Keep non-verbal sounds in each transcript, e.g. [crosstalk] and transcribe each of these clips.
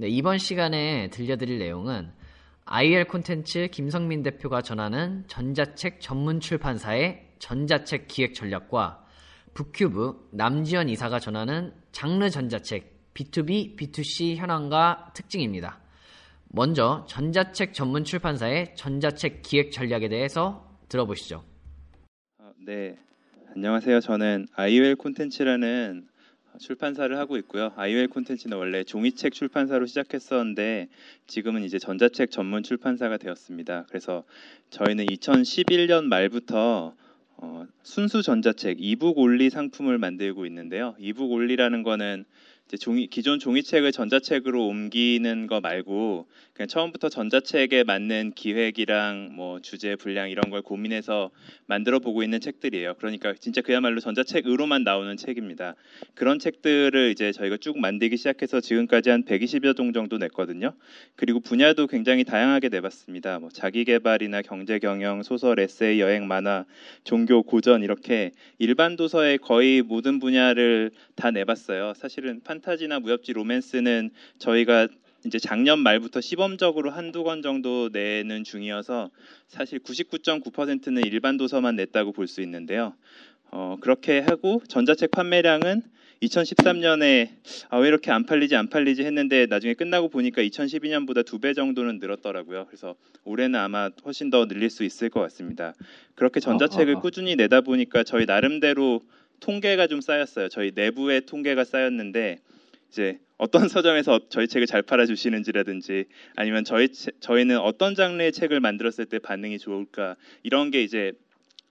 네, 이번 시간에 들려드릴 내용은 IL 콘텐츠 김성민 대표가 전하는 전자책 전문 출판사의 전자책 기획 전략과 북큐브 남지현 이사가 전하는 장르 전자책 B2B, B2C 현황과 특징입니다. 먼저 전자책 전문 출판사의 전자책 기획 전략에 대해서 들어보시죠. 어, 네, 안녕하세요. 저는 아이웰 콘텐츠라는 출판사를 하고 있고요. 아이웰 콘텐츠는 원래 종이책 출판사로 시작했었는데 지금은 이제 전자책 전문 출판사가 되었습니다. 그래서 저희는 2011년 말부터 어, 순수 전자책 이북 올리 상품을 만들고 있는데요. 이북 올리라는 거는 이제 종이 기존 종이책을 전자책으로 옮기는 거 말고 그냥 처음부터 전자책에 맞는 기획이랑 뭐 주제 분량 이런 걸 고민해서 만들어 보고 있는 책들이에요. 그러니까 진짜 그야말로 전자책으로만 나오는 책입니다. 그런 책들을 이제 저희가 쭉 만들기 시작해서 지금까지 한 120여 종 정도 냈거든요. 그리고 분야도 굉장히 다양하게 내봤습니다. 뭐 자기 개발이나 경제 경영, 소설, 에세이, 여행, 만화, 종교, 고전 이렇게 일반 도서의 거의 모든 분야를 다 내봤어요. 사실은 판타지나 무협지, 로맨스는 저희가 이제 작년 말부터 시범적으로 한두 권 정도 내는 중이어서 사실 99.9%는 일반 도서만 냈다고 볼 수 있는데요. 어, 그렇게 하고 전자책 판매량은 2013년에 아, 왜 이렇게 안 팔리지 안 팔리지 했는데 나중에 끝나고 보니까 2012년보다 두 배 정도는 늘었더라고요. 그래서 올해는 아마 훨씬 더 늘릴 수 있을 것 같습니다. 그렇게 전자책을 어, 어, 어. 꾸준히 내다 보니까 저희 나름대로 통계가 좀 쌓였어요. 저희 내부의 통계가 쌓였는데 이제 어떤 [laughs] 서점에서 저희 책을 잘 팔아 주시는지라든지 아니면 저희 체- 저희는 어떤 장르의 책을 만들었을 때 반응이 좋을까 이런 게 이제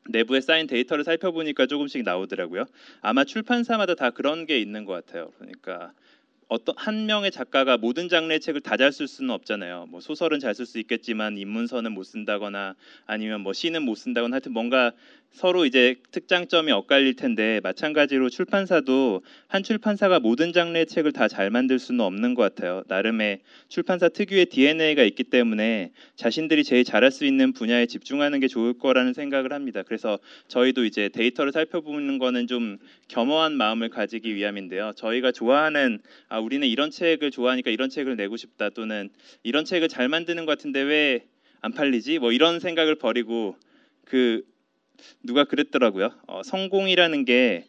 내부에 쌓인 데이터를 살펴보니까 조금씩 나오더라고요. 아마 출판사마다 다 그런 게 있는 것 같아요. 그러니까 어떤 한 명의 작가가 모든 장르의 책을 다 잘 쓸 수는 없잖아요. 뭐 소설은 잘 쓸 수 있겠지만 인문서는 못 쓴다거나 아니면 뭐 시는 못 쓴다거나 하여튼 뭔가 서로 이제 특장점이 엇갈릴 텐데 마찬가지로 출판사도 한 출판사가 모든 장르의 책을 다 잘 만들 수는 없는 것 같아요. 나름의 출판사 특유의 DNA가 있기 때문에 자신들이 제일 잘할 수 있는 분야에 집중하는 게 좋을 거라는 생각을 합니다. 그래서 저희도 이제 데이터를 살펴보는 거는 좀 겸허한 마음을 가지기 위함인데요. 저희가 좋아하는 아 우리는 이런 책을 좋아하니까 이런 책을 내고 싶다 또는 이런 책을 잘 만드는 것 같은데 왜 안 팔리지? 뭐 이런 생각을 버리고 그 누가 그랬더라고요. 어, 성공이라는 게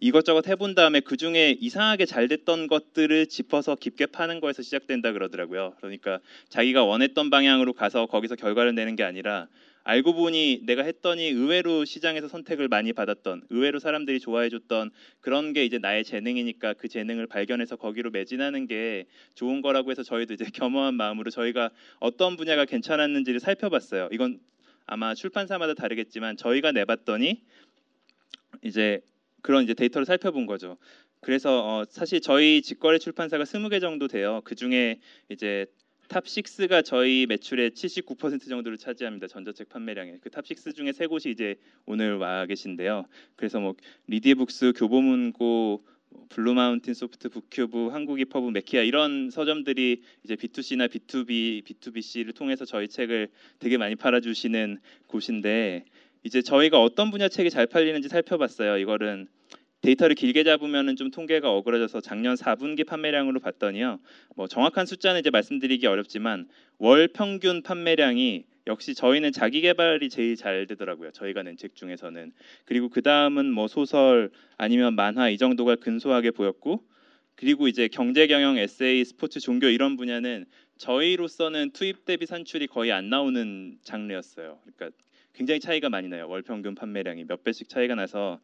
이것저것 해본 다음에 그 중에 이상하게 잘 됐던 것들을 짚어서 깊게 파는 거에서 시작된다 그러더라고요. 그러니까 자기가 원했던 방향으로 가서 거기서 결과를 내는 게 아니라 알고 보니 내가 했더니 의외로 시장에서 선택을 많이 받았던 의외로 사람들이 좋아해 줬던 그런 게 이제 나의 재능이니까 그 재능을 발견해서 거기로 매진하는 게 좋은 거라고 해서 저희도 이제 [laughs] 겸허한 마음으로 저희가 어떤 분야가 괜찮았는지를 살펴봤어요. 이건 아마 출판사마다 다르겠지만 저희가 내봤더니 이제 그런 이제 데이터를 살펴본 거죠. 그래서 어, 사실 저희 직거래 출판사가 20개 정도 돼요. 그 중에 이제 top 6가 저희 매출의 79% 정도를 차지합니다. 전자책 판매량에. 그 top 6 중에 세 곳이 이제 오늘 와 계신데요. 그래서 뭐 리디북스, 교보문고, 뭐 블루마운틴 소프트, 북큐브, 한국이퍼브, 메키아 이런 서점들이 이제 B2C나 B2B, B2BC를 통해서 저희 책을 되게 많이 팔아주시는 곳인데 이제 저희가 어떤 분야 책이 잘 팔리는지 살펴봤어요. 이거는 데이터를 길게 잡으면은 좀 통계가 어그러져서 작년 4분기 판매량으로 봤더니요. 뭐 정확한 숫자는 이제 말씀드리기 어렵지만 월 평균 판매량이 역시 저희는 자기 개발이 제일 잘 되더라고요. 저희가 낸 책 중에서는 그리고 그 다음은 뭐 소설 아니면 만화 이 정도가 근소하게 보였고 그리고 이제 경제 경영, 에세이, 스포츠, 종교 이런 분야는 저희로서는 투입 대비 산출이 거의 안 나오는 장르였어요. 그러니까 굉장히 차이가 많이 나요. 월 평균 판매량이 몇 배씩 차이가 나서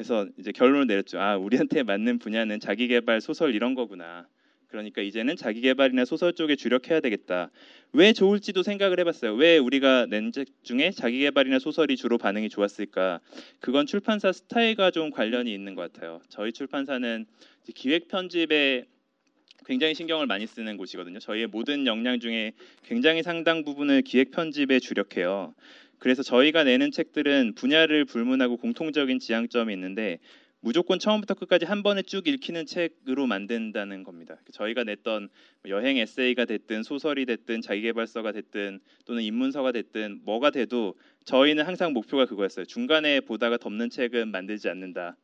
해서 이제 결론을 내렸죠. 아, 우리한테 맞는 분야는 자기 개발, 소설 이런 거구나. 그러니까 이제는 자기 개발이나 소설 쪽에 주력해야 되겠다. 왜 좋을지도 생각을 해봤어요. 왜 우리가 낸 책 중에 자기 개발이나 소설이 주로 반응이 좋았을까? 그건 출판사 스타일과 좀 관련이 있는 것 같아요. 저희 출판사는 기획 편집에 굉장히 신경을 많이 쓰는 곳이거든요. 저희의 모든 역량 중에 굉장히 상당 부분을 기획 편집에 주력해요. 그래서 저희가 내는 책들은 분야를 불문하고 공통적인 지향점이 있는데 무조건 처음부터 끝까지 한 번에 쭉 읽히는 책으로 만든다는 겁니다. 저희가 냈던 여행 에세이가 됐든 소설이 됐든 자기계발서가 됐든 또는 입문서가 됐든 뭐가 돼도 저희는 항상 목표가 그거였어요. 중간에 보다가 덮는 책은 만들지 않는다.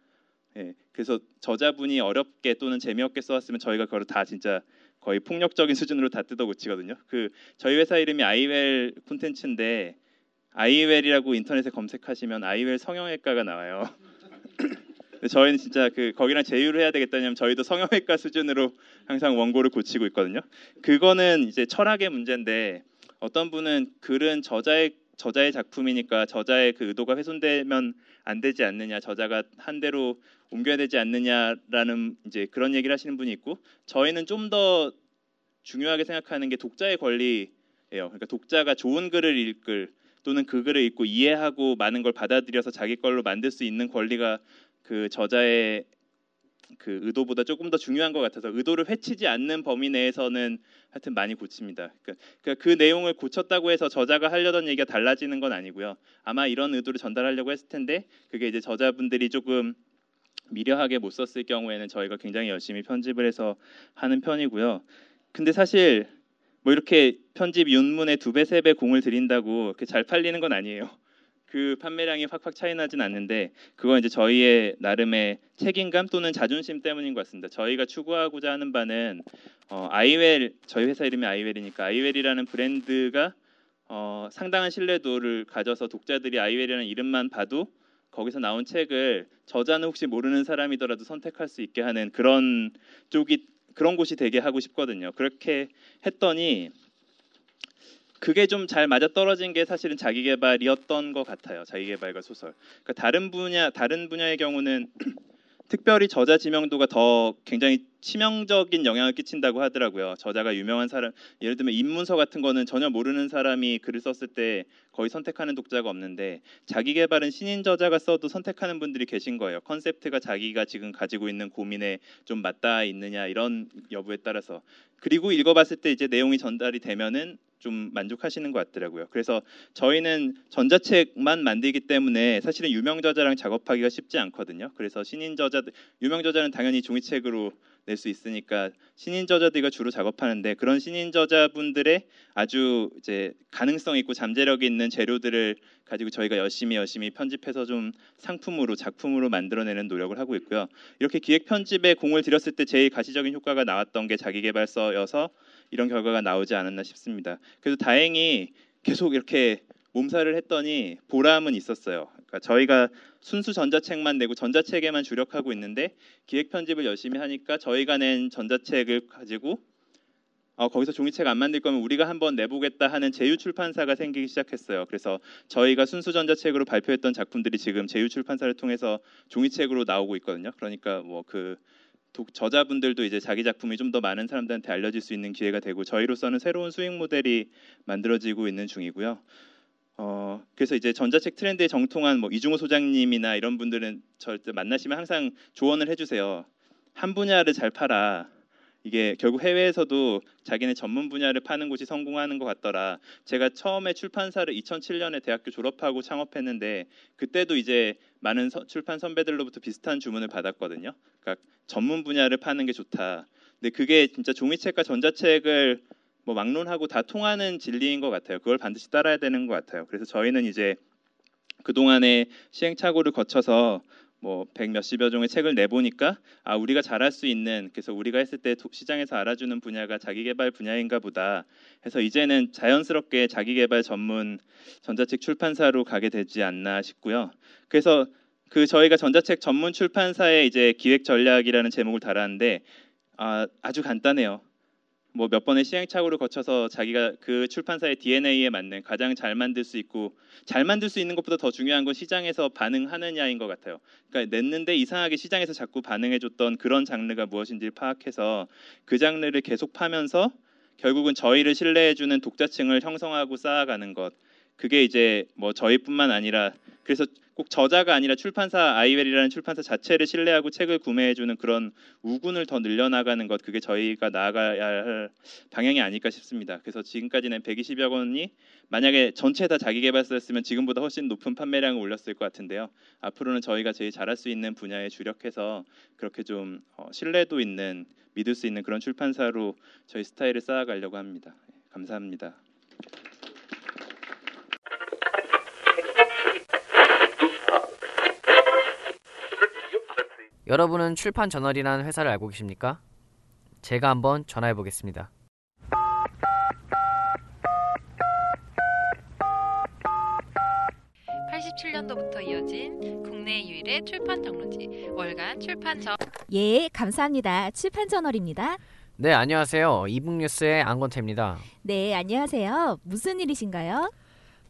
예, 그래서 저자분이 어렵게 또는 재미없게 써왔으면 저희가 그걸 다 진짜 거의 폭력적인 [laughs] 수준으로 다 뜯어 고치거든요. 그 저희 회사 이름이 아이웰 콘텐츠인데 아이웰이라고 인터넷에 검색하시면 아이웰 성형외과가 나와요. 저희는 진짜 그 거기랑 제휴를 해야 되겠다냐면 저희도 성형외과 수준으로 항상 원고를 고치고 있거든요. 그거는 이제 철학의 문제인데 어떤 분은 글은 저자의 저자의 작품이니까 저자의 그 의도가 훼손되면 안 되지 않느냐, 저자가 한 대로 옮겨야 되지 않느냐라는 이제 그런 얘기를 하시는 분이 있고 저희는 좀 더 중요하게 생각하는 게 독자의 권리예요. 그러니까 독자가 좋은 글을 읽을 또는 그 글을 읽고 이해하고 많은 걸 받아들여서 자기 걸로 만들 수 있는 권리가 그 저자의 그 의도보다 조금 더 중요한 것 같아서 의도를 해치지 않는 범위 내에서는 하여튼 많이 고칩니다. 그러니까, 그러니까 그 내용을 고쳤다고 해서 저자가 하려던 얘기가 달라지는 건 아니고요. 아마 이런 의도를 전달하려고 했을 텐데 그게 이제 저자분들이 조금 미려하게 못 썼을 경우에는 저희가 굉장히 열심히 편집을 해서 하는 편이고요. 근데 사실 뭐 이렇게 편집 윤문에 두 배, 세 배 공을 들인다고 잘 팔리는 건 아니에요. 그 판매량이 확확 차이 나진 않는데 그건 이제 저희의 나름의 책임감 또는 자존심 때문인 것 같습니다. 저희가 추구하고자 하는 바는 어, 아이웰 저희 회사 이름이 아이웰이니까 아이웰이라는 브랜드가 어, 상당한 신뢰도를 가져서 독자들이 아이웰이라는 이름만 봐도 거기서 나온 책을 저자는 혹시 모르는 사람이더라도 선택할 수 있게 하는 그런 쪽이 그런 곳이 되게 하고 싶거든요. 그렇게 했더니 그게 좀 잘 맞아 떨어진 게 사실은 자기 개발이었던 것 같아요. 자기 개발과 소설. 그러니까 다른 분야 다른 분야의 경우는 [clears throat] 특별히 저자 지명도가 더 굉장히 치명적인 영향을 끼친다고 하더라고요. 저자가 유명한 사람, 예를 들면 입문서 같은 거는 전혀 모르는 사람이 글을 썼을 때 거의 선택하는 독자가 없는데 자기 개발은 신인 저자가 써도 선택하는 분들이 계신 거예요. 컨셉트가 자기가 지금 가지고 있는 고민에 좀 맞닿아 있느냐 이런 여부에 따라서 그리고 읽어봤을 때 이제 내용이 전달이 되면은 좀 만족하시는 것 같더라고요. 그래서 저희는 전자책만 만들기 때문에 사실은 유명 저자랑 작업하기가 쉽지 않거든요. 그래서 신인 저자들, 유명 저자는 당연히 종이책으로 낼 수 있으니까 신인 저자들과 주로 작업하는데 그런 신인 저자분들의 아주 이제 가능성 있고 잠재력이 있는 재료들을 가지고 저희가 열심히 열심히 편집해서 좀 상품으로 작품으로 만들어내는 노력을 하고 있고요. 이렇게 기획 편집에 공을 들였을 때 제일 가시적인 효과가 나왔던 게 자기개발서여서 이런 결과가 나오지 않았나 싶습니다. 그래서 다행히 계속 이렇게 몸살을 했더니 보람은 있었어요. 그러니까 저희가 순수 전자책만 내고 전자책에만 주력하고 있는데 기획 편집을 열심히 하니까 저희가 낸 전자책을 가지고 어, 거기서 종이책 안 만들 거면 우리가 한번 내보겠다 하는 제휴 출판사가 생기기 시작했어요. 그래서 저희가 순수 전자책으로 발표했던 작품들이 지금 제휴 출판사를 통해서 종이책으로 나오고 있거든요. 그러니까 뭐 그 저자분들도 이제 자기 작품이 좀 더 많은 사람들한테 알려질 수 있는 기회가 되고 저희로서는 새로운 수익 모델이 만들어지고 있는 중이고요. 어, 그래서 이제 전자책 트렌드에 정통한 뭐 이중호 소장님이나 이런 분들은 절대 만나시면 항상 조언을 해주세요. 한 분야를 잘 팔아. 이게 결국 해외에서도 자기네 전문 분야를 파는 곳이 성공하는 것 같더라. 제가 처음에 출판사를 2007년에 대학교 졸업하고 창업했는데 그때도 이제 많은 서, 출판 선배들로부터 비슷한 주문을 받았거든요. 그러니까 전문 분야를 파는 게 좋다. 근데 그게 진짜 종이책과 전자책을 뭐 막론하고 다 통하는 진리인 것 같아요. 그걸 반드시 따라야 되는 것 같아요. 그래서 저희는 이제 그 동안에 시행착오를 거쳐서 뭐백 몇십여 종의 책을 내보니까 아 우리가 잘할 수 있는 그래서 우리가 했을 때 시장에서 알아주는 분야가 자기개발 분야인가 보다 해서 이제는 자연스럽게 자기개발 전문 전자책 출판사로 가게 되지 않나 싶고요. 그래서 그 저희가 전자책 전문 출판사의 이제 기획 전략이라는 제목을 달았는데 아, 아주 간단해요. 뭐 몇 번의 시행착오를 거쳐서 자기가 그 출판사의 DNA에 맞는 가장 잘 만들 수 있고 잘 만들 수 있는 것보다 더 중요한 건 시장에서 반응하느냐인 것 같아요. 그러니까 냈는데 이상하게 시장에서 자꾸 반응해줬던 그런 장르가 무엇인지를 파악해서 그 장르를 계속 파면서 결국은 저희를 신뢰해주는 독자층을 형성하고 쌓아가는 것. 그게 이제 뭐 저희뿐만 아니라 그래서 꼭 저자가 아니라 출판사 아이웰이라는 출판사 자체를 신뢰하고 책을 구매해주는 그런 우군을 더 늘려나가는 것 그게 저희가 나아가야 할 방향이 아닐까 싶습니다. 그래서 지금까지는 120여 권이 만약에 전체 다 자기 개발서였으면 지금보다 훨씬 높은 판매량을 올렸을 것 같은데요. 앞으로는 저희가 제일 잘할 수 있는 분야에 주력해서 그렇게 좀 어, 신뢰도 있는 믿을 수 있는 그런 출판사로 저희 스타일을 쌓아가려고 합니다. 감사합니다. 여러분은 출판 저널이라는 회사를 알고 계십니까? 제가 한번 전화해 보겠습니다. 87년도부터 이어진 국내 유일의 출판 정론지 월간 출판 저 예, 감사합니다. 출판 저널입니다. 네, 안녕하세요. 이북뉴스의 안건태입니다. 네, 안녕하세요. 무슨 일이신가요?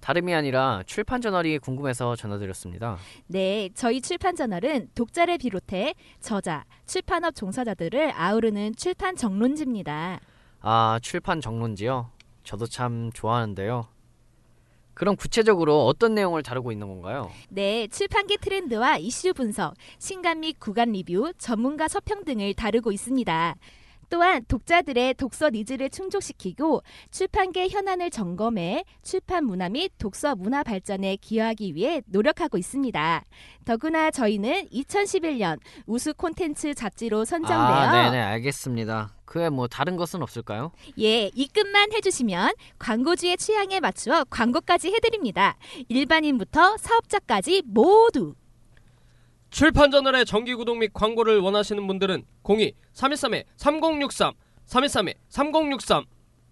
다름이 아니라 출판 저널이 궁금해서 전화드렸습니다. 네, 저희 출판 저널은 독자를 비롯해 저자, 출판업 종사자들을 아우르는 출판 정론지입니다. 아, 출판 정론지요? 저도 참 좋아하는데요. 그럼 구체적으로 어떤 내용을 다루고 있는 건가요? 네, 출판계 트렌드와 이슈 분석, 신간 및 구간 리뷰, 전문가 서평 등을 다루고 있습니다. 또한 독자들의 독서 needs를 충족시키고 출판계 현안을 점검해 출판 문화 및 독서 문화 발전에 기여하기 위해 노력하고 있습니다. 더구나 저희는 2011년 우수 콘텐츠 잡지로 선정되어 아, 네네, 알겠습니다. 그외뭐 다른 것은 없을까요? 예, 입금만 해주시면 광고주의 취향에 맞추어 광고까지 해드립니다. 일반인부터 사업자까지 모두. 출판 저널의 정기 구독 및 광고를 원하시는 분들은 02-313-3063, 313-3063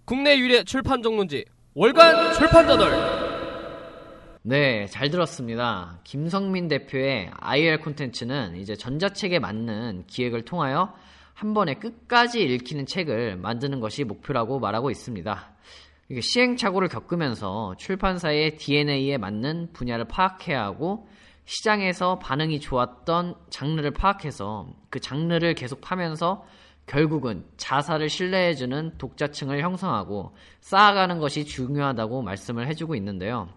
국내 유일의 출판 정론지 월간 출판 저널 네, 잘 들었습니다. 김성민 대표의 IR 콘텐츠는 이제 전자책에 맞는 기획을 통하여 한 번에 끝까지 읽히는 책을 만드는 것이 목표라고 말하고 있습니다. 시행착오를 겪으면서 출판사의 DNA에 맞는 분야를 파악해야 하고 시장에서 반응이 좋았던 장르를 파악해서 그 장르를 계속 파면서 결국은 자사를 신뢰해주는 독자층을 형성하고 쌓아가는 것이 중요하다고 말씀을 해주고 있는데요.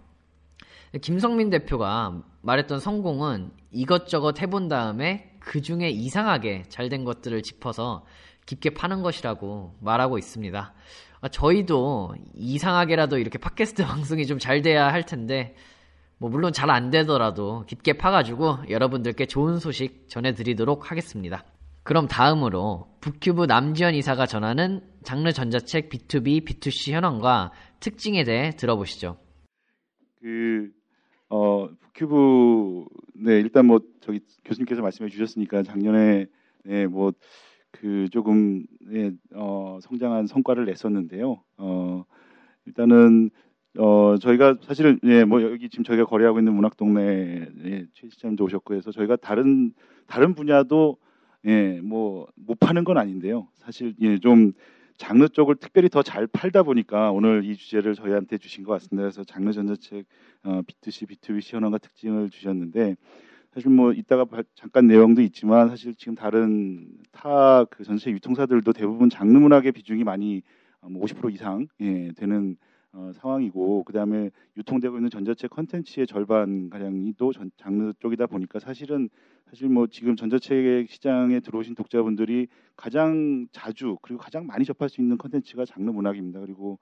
김성민 대표가 말했던 성공은 이것저것 해본 다음에 그 중에 이상하게 잘 된 것들을 짚어서 깊게 파는 것이라고 말하고 있습니다. 아, 저희도 이상하게라도 이렇게 팟캐스트 [laughs] 방송이 좀 잘 돼야 할 텐데, 뭐 물론 잘 안 되더라도 깊게 파가지고 여러분들께 좋은 소식 전해드리도록 하겠습니다. 그럼 다음으로 북큐브 남지현 이사가 전하는 장르 전자책 B2B, B2C 현황과 특징에 대해 들어보시죠. 그, 어, 큐브, 네, 일단 뭐, 저기 교수님께서 말씀해 주셨으니까 작년에, 네, 뭐, 그 조금, 네, 어, 성장한 성과를 냈었는데요. 어, 일단은, 어, 저희가 사실은, 예, 뭐, 여기 지금 저희가 거래하고 있는 문학 동네, 예, 최 시장님도 오셨고 해서 저희가 다른, 다른 분야도, 예, 뭐, 못 파는 건 아닌데요. 사실, 예, 좀, 장르 쪽을 특별히 더 잘 팔다 보니까 오늘 이 주제를 저희한테 주신 것 같습니다. 그래서 장르 전자책 어, B2C, B2B 시연화가 특징을 주셨는데 사실 뭐 이따가 바, 잠깐 내용도 있지만 사실 지금 다른 타 그 전체 유통사들도 대부분 장르 문학의 비중이 많이 어, 뭐50% 이상 예, 되는 어, 상황이고 그 다음에 유통되고 있는 전자책 컨텐츠의 절반 가량이 또 전, 장르 쪽이다 보니까 사실은 사실 뭐 지금 전자책 시장에 들어오신 독자분들이 가장 자주 그리고 가장 많이 접할 수 있는 컨텐츠가 장르 문학입니다. 그리고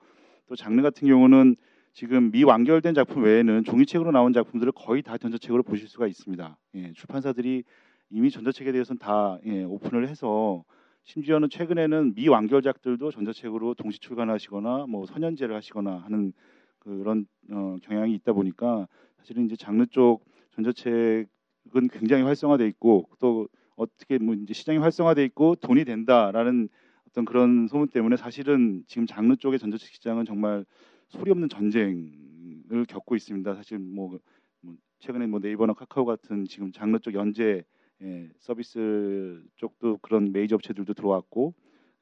또 장르 같은 경우는 지금 미완결된 작품 외에는 종이책으로 나온 작품들을 거의 다 전자책으로 보실 수가 있습니다. 예, 출판사들이 이미 전자책에 대해서는 다 예, 오픈을 해서 심지어는 최근에는 미 완결작들도 전자책으로 동시 출간하시거나 뭐 선연제를 하시거나 하는 그런 어, 경향이 있다 보니까 사실은 이제 장르 쪽 전자책은 굉장히 활성화돼 있고 또 어떻게 뭐 이제 시장이 활성화돼 있고 돈이 된다라는 어떤 그런 소문 때문에 사실은 지금 장르 쪽의 전자책 시장은 정말 소리 없는 전쟁을 겪고 있습니다. 사실 뭐, 뭐 최근에 뭐 네이버나 카카오 같은 지금 장르 쪽 연재 예, 서비스 쪽도 그런 메이저 업체들도 들어왔고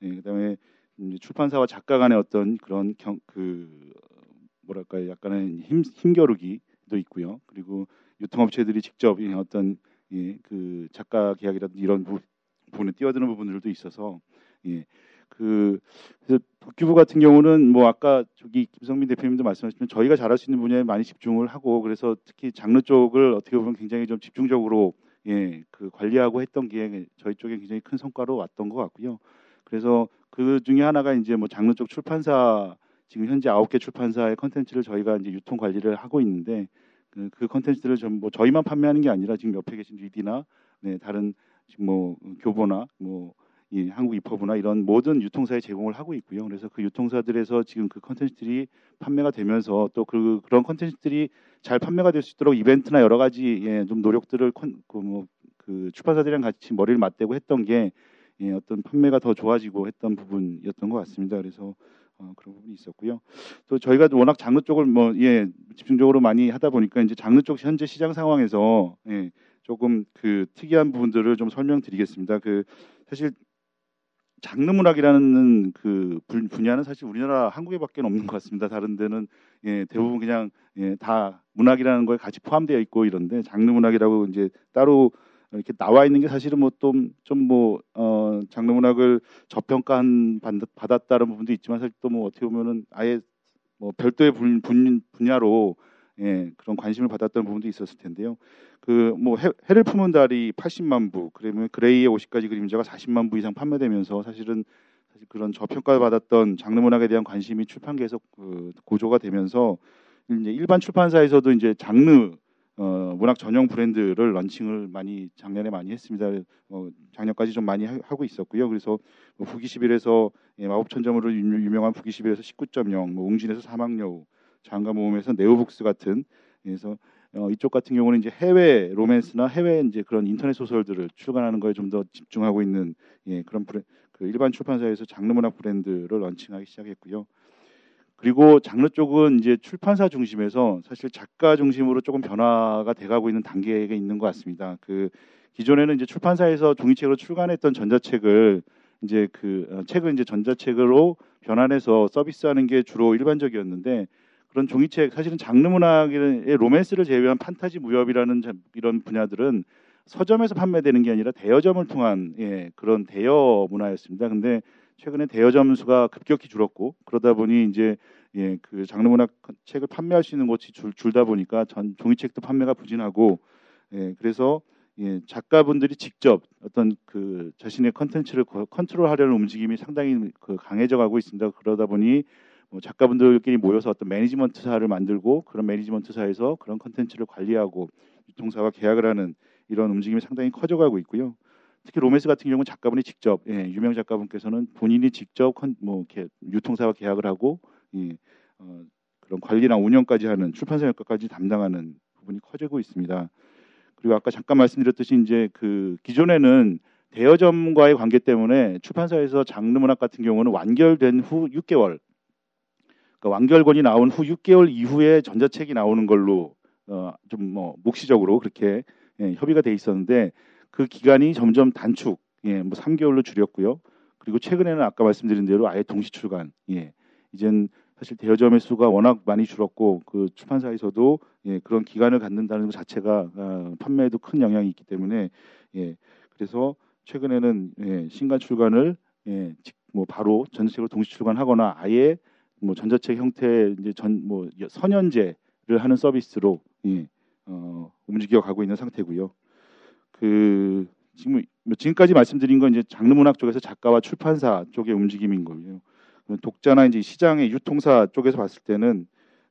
예, 그다음에 출판사와 작가 간의 어떤 그런 경, 그 뭐랄까요 약간의 힘, 힘겨루기도 있고요. 그리고 유통업체들이 직접 어떤 예, 그 작가 계약이라든지 이런 부, 분에 뛰어드는 부분들도 있어서 예, 그 그래서 복귀부 같은 경우는 뭐 아까 저기 김성민 대표님도 말씀하셨지만 저희가 잘할 수 있는 분야에 많이 집중을 하고 그래서 특히 장르 쪽을 어떻게 보면 굉장히 좀 집중적으로 예, 그 관리하고 했던 게 저희 쪽에 굉장히 큰 성과로 왔던 것 같고요. 그래서 그 중에 하나가 이제 뭐 장르 쪽 출판사 지금 현재 아홉 개 출판사의 컨텐츠를 저희가 이제 유통 관리를 하고 있는데 그, 그 컨텐츠들을 전뭐 저희만 판매하는 게 아니라 지금 옆에 계신 리디나 네, 다른 지금 뭐 교보나 뭐 이 한국 입허브나 이런 모든 유통사에 제공을 하고 있고요. 그래서 그 유통사들에서 지금 그 컨텐츠들이 판매가 되면서 또 그 그런 컨텐츠들이 잘 판매가 될 수 있도록 이벤트나 여러 가지 예, 좀 노력들을 그뭐 그 출판사들이랑 같이 머리를 맞대고 했던 게 예, 어떤 판매가 더 좋아지고 했던 부분이었던 것 같습니다. 그래서 어, 그런 부분이 있었고요. 또 저희가 워낙 장르 쪽을 뭐 예, 집중적으로 많이 하다 보니까 이제 장르 쪽 현재 시장 상황에서 예, 조금 그 특이한 부분들을 좀 설명드리겠습니다. 그 사실 장르 문학이라는 그 분- 분야는 사실 우리나라 한국에밖에 없는 것 같습니다. 다른 데는 예, 대부분 그냥 예, 다 문학이라는 거에 같이 포함되어 있고 이런데 장르 문학이라고 이제 따로 이렇게 나와 있는 게 사실은 뭐 좀 좀뭐 어, 장르 문학을 저평가한 받- 받았다는 부분도 있지만 사실 또 뭐 어떻게 보면은 아예 뭐 별도의 분, 분, 분야로 예, 그런 관심을 받았던 부분도 있었을 텐데요. 그 뭐 해를 품은 달이 80만 부, 그러면 그레이의 50가지 그림자가 40만 부 이상 판매되면서 사실은 사실 그런 저평가 받았던 장르 문학에 대한 관심이 출판계에서 그 고조가 되면서 이제 일반 출판사에서도 이제 장르 어, 문학 전용 브랜드를 런칭을 많이 작년에 많이 했습니다. 어, 작년까지 좀 많이 하, 고 있었고요. 그래서 뭐 부기시빌에서 예, 마법천점으로 유- 유명한 부기시빌에서 19.0, 뭐 웅진에서 사막여우, 장가 모험에서 네오북스 같은 그래서 어, 이쪽 같은 경우는 이제 해외 로맨스나 해외 이제 그런 인터넷 소설들을 출간하는 거에 좀 더 집중하고 있는 예, 그런 브레, 그 일반 출판사에서 장르 문학 브랜드를 런칭하기 시작했고요. 그리고 장르 쪽은 이제 출판사 중심에서 사실 작가 중심으로 조금 변화가 돼가고 있는 단계에 있는 것 같습니다. 그 기존에는 이제 출판사에서 종이책으로 출간했던 전자책을 이제 그 어, 책을 이제 전자책으로 변환해서 서비스하는 게 주로 일반적이었는데 그런 종이책 사실은 장르 문학의 로맨스를 제외한 판타지 무협이라는 자- 이런 분야들은 서점에서 판매되는 게 아니라 대여점을 통한 예, 그런 대여 문화였습니다. 근데 최근에 대여점 수가 급격히 줄었고 그러다 보니 이제 예, 그 장르 문학 책을 판매할 수 있는 곳이 줄, 줄다 보니까 전 종이책도 판매가 부진하고 예, 그래서 예, 작가분들이 직접 어떤 그 자신의 컨텐츠를 거- 컨트롤하려는 움직임이 상당히 그 강해져 가고 있습니다. 그러다 보니 뭐 작가분들끼리 모여서 어떤 매니지먼트사를 만들고 그런 매니지먼트사에서 그런 컨텐츠를 관리하고 유통사와 계약을 하는 이런 움직임이 상당히 커져가고 있고요. 특히 로맨스 같은 경우는 작가분이 직접 예, 유명 작가분께서는 본인이 직접 컨, 뭐 이렇게 유통사와 계약을 하고 예, 어, 그런 관리랑 운영까지 하는 출판사 역할까지 담당하는 부분이 커지고 있습니다. 그리고 아까 잠깐 말씀드렸듯이 이제 그 기존에는 대여점과의 관계 때문에 출판사에서 장르 문학 같은 경우는 완결된 후 6개월 그러니까 완결본이 나온 후 6개월 이후에 전자책이 나오는 걸로 어, 좀 뭐 묵시적으로 그렇게 예, 협의가 돼 있었는데 그 기간이 점점 단축, 예, 뭐 3개월로 줄였고요. 그리고 최근에는 아까 말씀드린 대로 아예 동시 출간, 예, 이젠 사실 대여점의 수가 워낙 많이 줄었고 그 출판사에서도 예, 그런 기간을 갖는다는 것 자체가 어, 판매에도 큰 영향이 있기 때문에 예, 그래서 최근에는 예, 신간 출간을 예, 직- 뭐 바로 전자책으로 동시 출간하거나 아예 뭐 전자책 형태 이제 전 뭐 선연제를 하는 서비스로 예, 어, 움직여 가고 있는 상태고요. 그 지금 뭐 지금까지 말씀드린 건 이제 장르 문학 쪽에서 작가와 출판사 쪽의 움직임인 거고요. 독자나 이제 시장의 유통사 쪽에서 봤을 때는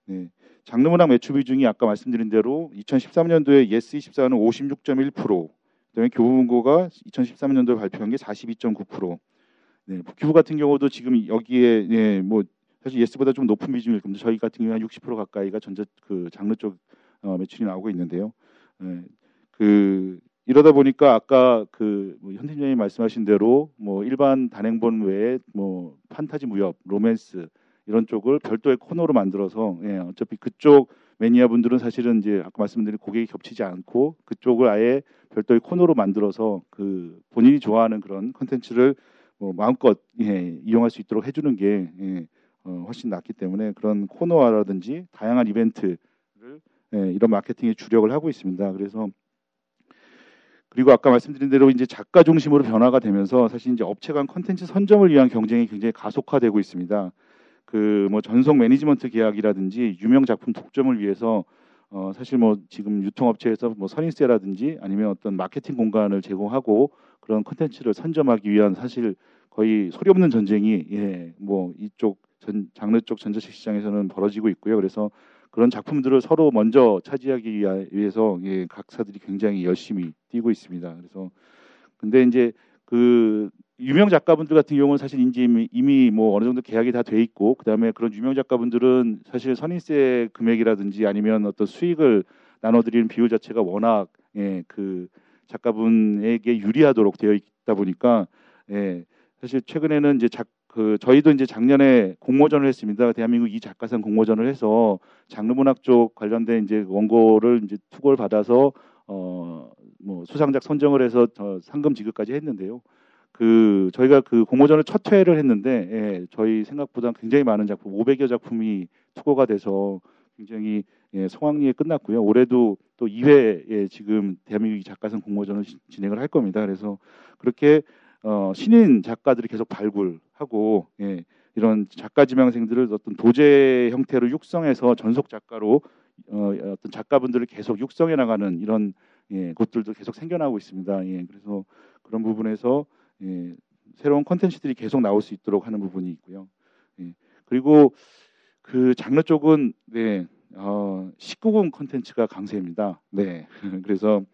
네, 장르 문학 매출 비중이 아까 말씀드린 대로 2013년도에 예스 24는 56.1%, 그다음에 교보문고가 2013년도에 발표한 게 42.9%. 네, 북큐브 같은 경우도 지금 여기에 예, 뭐 사실 예스보다 좀 높은 비중일 겁니다. 저희 같은 경우는 한60% 가까이가 전자 그 장르 쪽 어, 매출이 나오고 있는데요. 예, 그 이러다 보니까 아까 그뭐 현팀장님 말씀하신 대로 뭐 일반 단행본 외에 뭐 판타지 무협, 로맨스 이런 쪽을 별도의 코너로 만들어서 예, 어차피 그쪽 매니아 분들은 사실은 이제 아까 말씀드린 고객이 겹치지 않고 그쪽을 아예 별도의 코너로 만들어서 그 본인이 좋아하는 그런 컨텐츠를 뭐 마음껏 예, 이용할 수 있도록 해주는 게 예, 어, 훨씬 낫기 때문에 그런 코너라든지 다양한 이벤트를 예, 이런 마케팅에 주력을 하고 있습니다. 그래서 그리고 아까 말씀드린 대로 이제 작가 중심으로 변화가 되면서 사실 이제 업체 간 컨텐츠 선점을 위한 경쟁이 굉장히 가속화되고 있습니다. 그 뭐 전속 매니지먼트 계약이라든지 유명 작품 독점을 위해서 어 사실 뭐 지금 유통업체에서 뭐 선인세라든지 아니면 어떤 마케팅 공간을 제공하고 그런 컨텐츠를 선점하기 위한 사실 거의 소리 없는 전쟁이 예 뭐 이쪽 전 장르 쪽 전자책 시장에서는 벌어지고 있고요. 그래서 그런 작품들을 서로 먼저 차지하기 위해서 예, 각사들이 굉장히 열심히 뛰고 있습니다. 그래서 근데 이제 그 유명 작가분들 같은 경우는 사실 이미, 이미 뭐 어느 정도 계약이 다 돼 있고 그다음에 그런 유명 작가분들은 사실 선인세 금액이라든지 아니면 어떤 수익을 나눠드리는 비율 자체가 워낙 예, 그 작가분에게 유리하도록 되어 있다 보니까 예, 사실 최근에는 이제 작, 그 저희도 이제 작년에 공모전을 했습니다. 대한민국 이 작가상 공모전을 해서 장르문학 쪽 관련된 이제 원고를 이제 투고를 받아서 어 뭐 수상작 선정을 해서 저 상금 지급까지 했는데요. 그 저희가 그 공모전을 첫 회를 했는데 예, 저희 생각보다 굉장히 많은 작품 500여 작품이 투고가 돼서 굉장히 예, 성황리에 끝났고요. 올해도 또 2회에 지금 대한민국 이 작가상 공모전을 시- 진행을 할 겁니다. 그래서 그렇게 어, 신인 작가들이 계속 발굴하고 예, 이런 작가 지망생들을 어떤 도제 형태로 육성해서 전속 작가로 어, 어떤 작가분들을 계속 육성해 나가는 이런 예, 곳들도 계속 생겨나고 있습니다. 예, 그래서 그런 부분에서 예, 새로운 콘텐츠들이 계속 나올 수 있도록 하는 부분이 있고요. 예, 그리고 그 장르 쪽은 네, 어, 19금 콘텐츠가 강세입니다. 네, [laughs] 그래서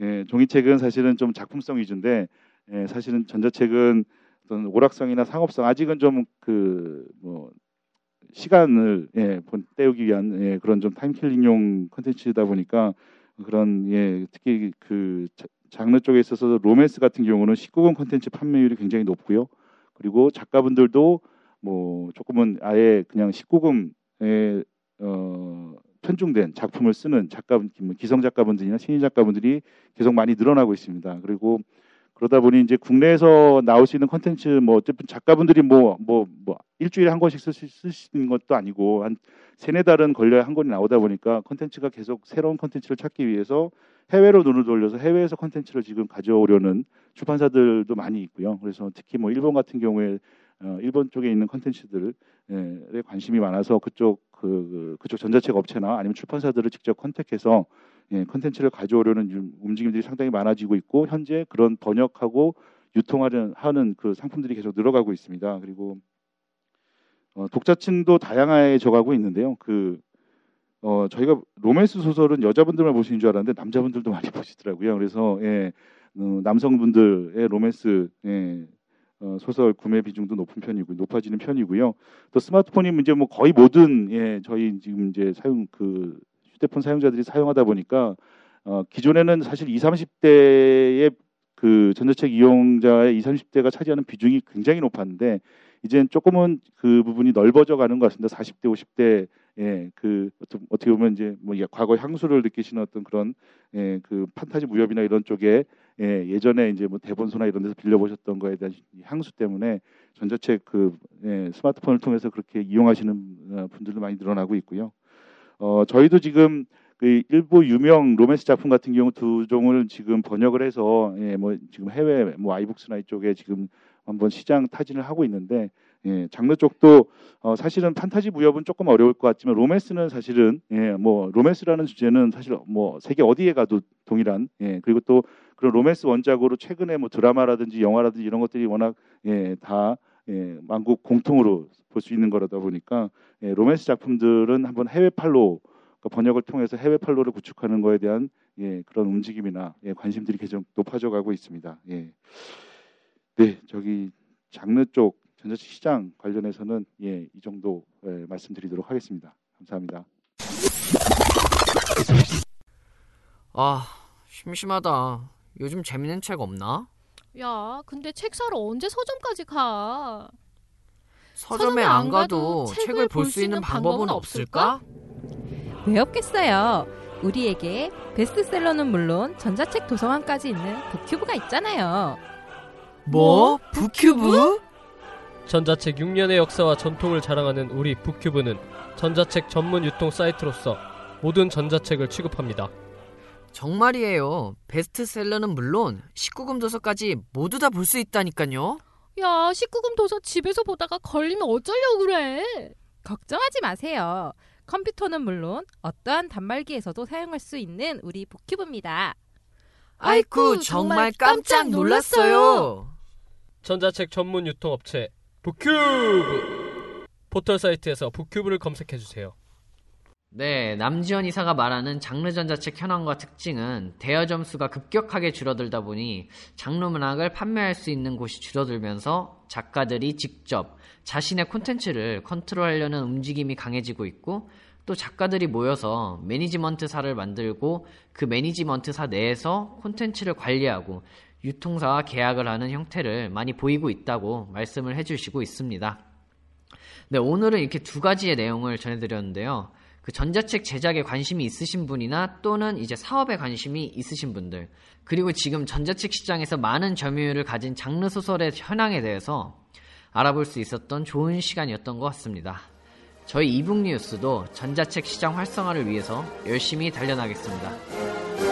예, 종이책은 사실은 좀 작품성 위주인데 예, 사실은 전자책은 어떤 오락성이나 상업성 아직은 좀 그 뭐 시간을 예, 본- 때우기 위한 예, 그런 좀 time killing용 콘텐츠다 보니까 그런 예, 특히 그 자- 장르 쪽에 있어서 로맨스 같은 경우는 19금 콘텐츠 판매율이 굉장히 높고요. 그리고 작가분들도 뭐 조금은 아예 그냥 19금에 어, 편중된 작품을 쓰는 작가분 뭐 기성 작가분들이나 신인 작가분들이 계속 많이 늘어나고 있습니다. 그리고 그러다 보니 이제 국내에서 나올 수 있는 컨텐츠 뭐 어쨌든 작가분들이 뭐뭐 뭐 일주일에 한 권씩 쓰시는 것도 아니고 한 세네 달은 걸려야 한 권이 나오다 보니까 컨텐츠가 계속 새로운 컨텐츠를 찾기 위해서 해외로 눈을 돌려서 해외에서 컨텐츠를 지금 가져오려는 출판사들도 많이 있고요. 그래서 특히 뭐 일본 같은 경우에 어, 일본 쪽에 있는 컨텐츠들에 관심이 많아서 그쪽 그, 그 그쪽 전자책 업체나 아니면 출판사들을 직접 contact해서 예, 컨텐츠를 가져오려는 유- 움직임들이 상당히 많아지고 있고 현재 그런 번역하고 유통하는 하는 그 상품들이 계속 늘어가고 있습니다. 그리고 어, 독자층도 다양해져 가고 있는데요. 그 어, 저희가 로맨스 소설은 여자분들만 보시는 줄 알았는데 남자분들도 많이 [laughs] 보시더라고요. 그래서 예, 어, 남성분들의 로맨스 예, 어, 소설 구매 비중도 높은 편이고 높아지는 편이고요. 또 스마트폰이 이제 뭐 거의 모든 예, 저희 지금 이제 사용 그 휴대폰 사용자들이 사용하다 보니까 어, 기존에는 사실 20, 30대의 그 전자책 이용자의 20, 30대가 차지하는 비중이 굉장히 높았는데 이제는 조금은 그 부분이 넓어져 가는 것 같습니다. 40대, 50대 예, 그 어떻게, 보면 이제 뭐 예, 과거 향수를 느끼시는 어떤 그런 예, 그 판타지 무협이나 이런 쪽에 예, 예전에 이제 뭐 대본소나 이런 데서 빌려 보셨던 거에 대한 향수 때문에 전자책 그 예, 스마트폰을 통해서 그렇게 이용하시는 어, 분들도 많이 늘어나고 있고요. 어, 저희도 지금 그 일부 유명 로맨스 작품 같은 경우 두 종을 지금 번역을 해서 예, 뭐 지금 해외 뭐 아이북스나 이쪽에 지금 한번 시장 타진을 하고 있는데 예, 장르 쪽도 어, 사실은 판타지 무협은 조금 어려울 것 같지만 로맨스는 사실은 예, 뭐 로맨스라는 주제는 사실 뭐 세계 어디에 가도 동일한 예, 그리고 또 그런 로맨스 원작으로 최근에 뭐 드라마라든지 영화라든지 이런 것들이 워낙 예, 다 예, 만국 공통으로 볼 수 있는 거라다 보니까 예, 로맨스 작품들은 한번 해외 팔로 그 번역을 통해서 해외 팔로를 구축하는 거에 대한 예, 그런 움직임이나 예, 관심들이 계속 높아져 가고 있습니다. 예. 네, 저기 장르 쪽 전자책 시장 관련해서는 예, 이 정도 예, 말씀드리도록 하겠습니다. 감사합니다. 아, 심심하다. 요즘 재밌는 책 없나? 야, 근데 책 사러 언제 서점까지 가? 서점에 안 가도 책을 볼 수 있는 방법은 없을까? 왜 없겠어요? 우리에게 베스트셀러는 물론 전자책 도서관까지 있는 북큐브가 있잖아요. 뭐? 북큐브? 전자책 6년의 역사와 전통을 자랑하는 우리 북큐브는 전자책 전문 유통 사이트로서 모든 전자책을 취급합니다. 정말이에요. 베스트셀러는 물론 19금 도서까지 모두 다 볼 수 있다니까요. 야, 19금 도서 집에서 보다가 걸리면 어쩌려고 그래? 걱정하지 마세요. 컴퓨터는 물론 어떠한 단말기에서도 사용할 수 있는 우리 북큐브입니다. 아이쿠 정말 깜짝 놀랐어요. 전자책 전문 유통업체 북큐브 포털 사이트에서 북큐브를 검색해 주세요. 네, 남지원 이사가 말하는 장르 전자책 현황과 특징은 대여 점 수가 급격하게 줄어들다 보니 장르 문학을 판매할 수 있는 곳이 줄어들면서 작가들이 직접 자신의 콘텐츠를 컨트롤하려는 움직임이 강해지고 있고 또 작가들이 모여서 매니지먼트사를 만들고 그 매니지먼트사 내에서 콘텐츠를 관리하고 유통사와 계약을 하는 형태를 많이 보이고 있다고 말씀을 해주시고 있습니다. 네, 오늘은 이렇게 두 가지의 내용을 전해드렸는데요. 그 전자책 제작에 관심이 있으신 분이나 또는 이제 사업에 관심이 있으신 분들, 그리고 지금 전자책 시장에서 많은 점유율을 가진 장르 소설의 현황에 대해서 알아볼 수 있었던 좋은 시간이었던 것 같습니다. 저희 이북 뉴스도 전자책 시장 활성화를 위해서 열심히 달려나겠습니다.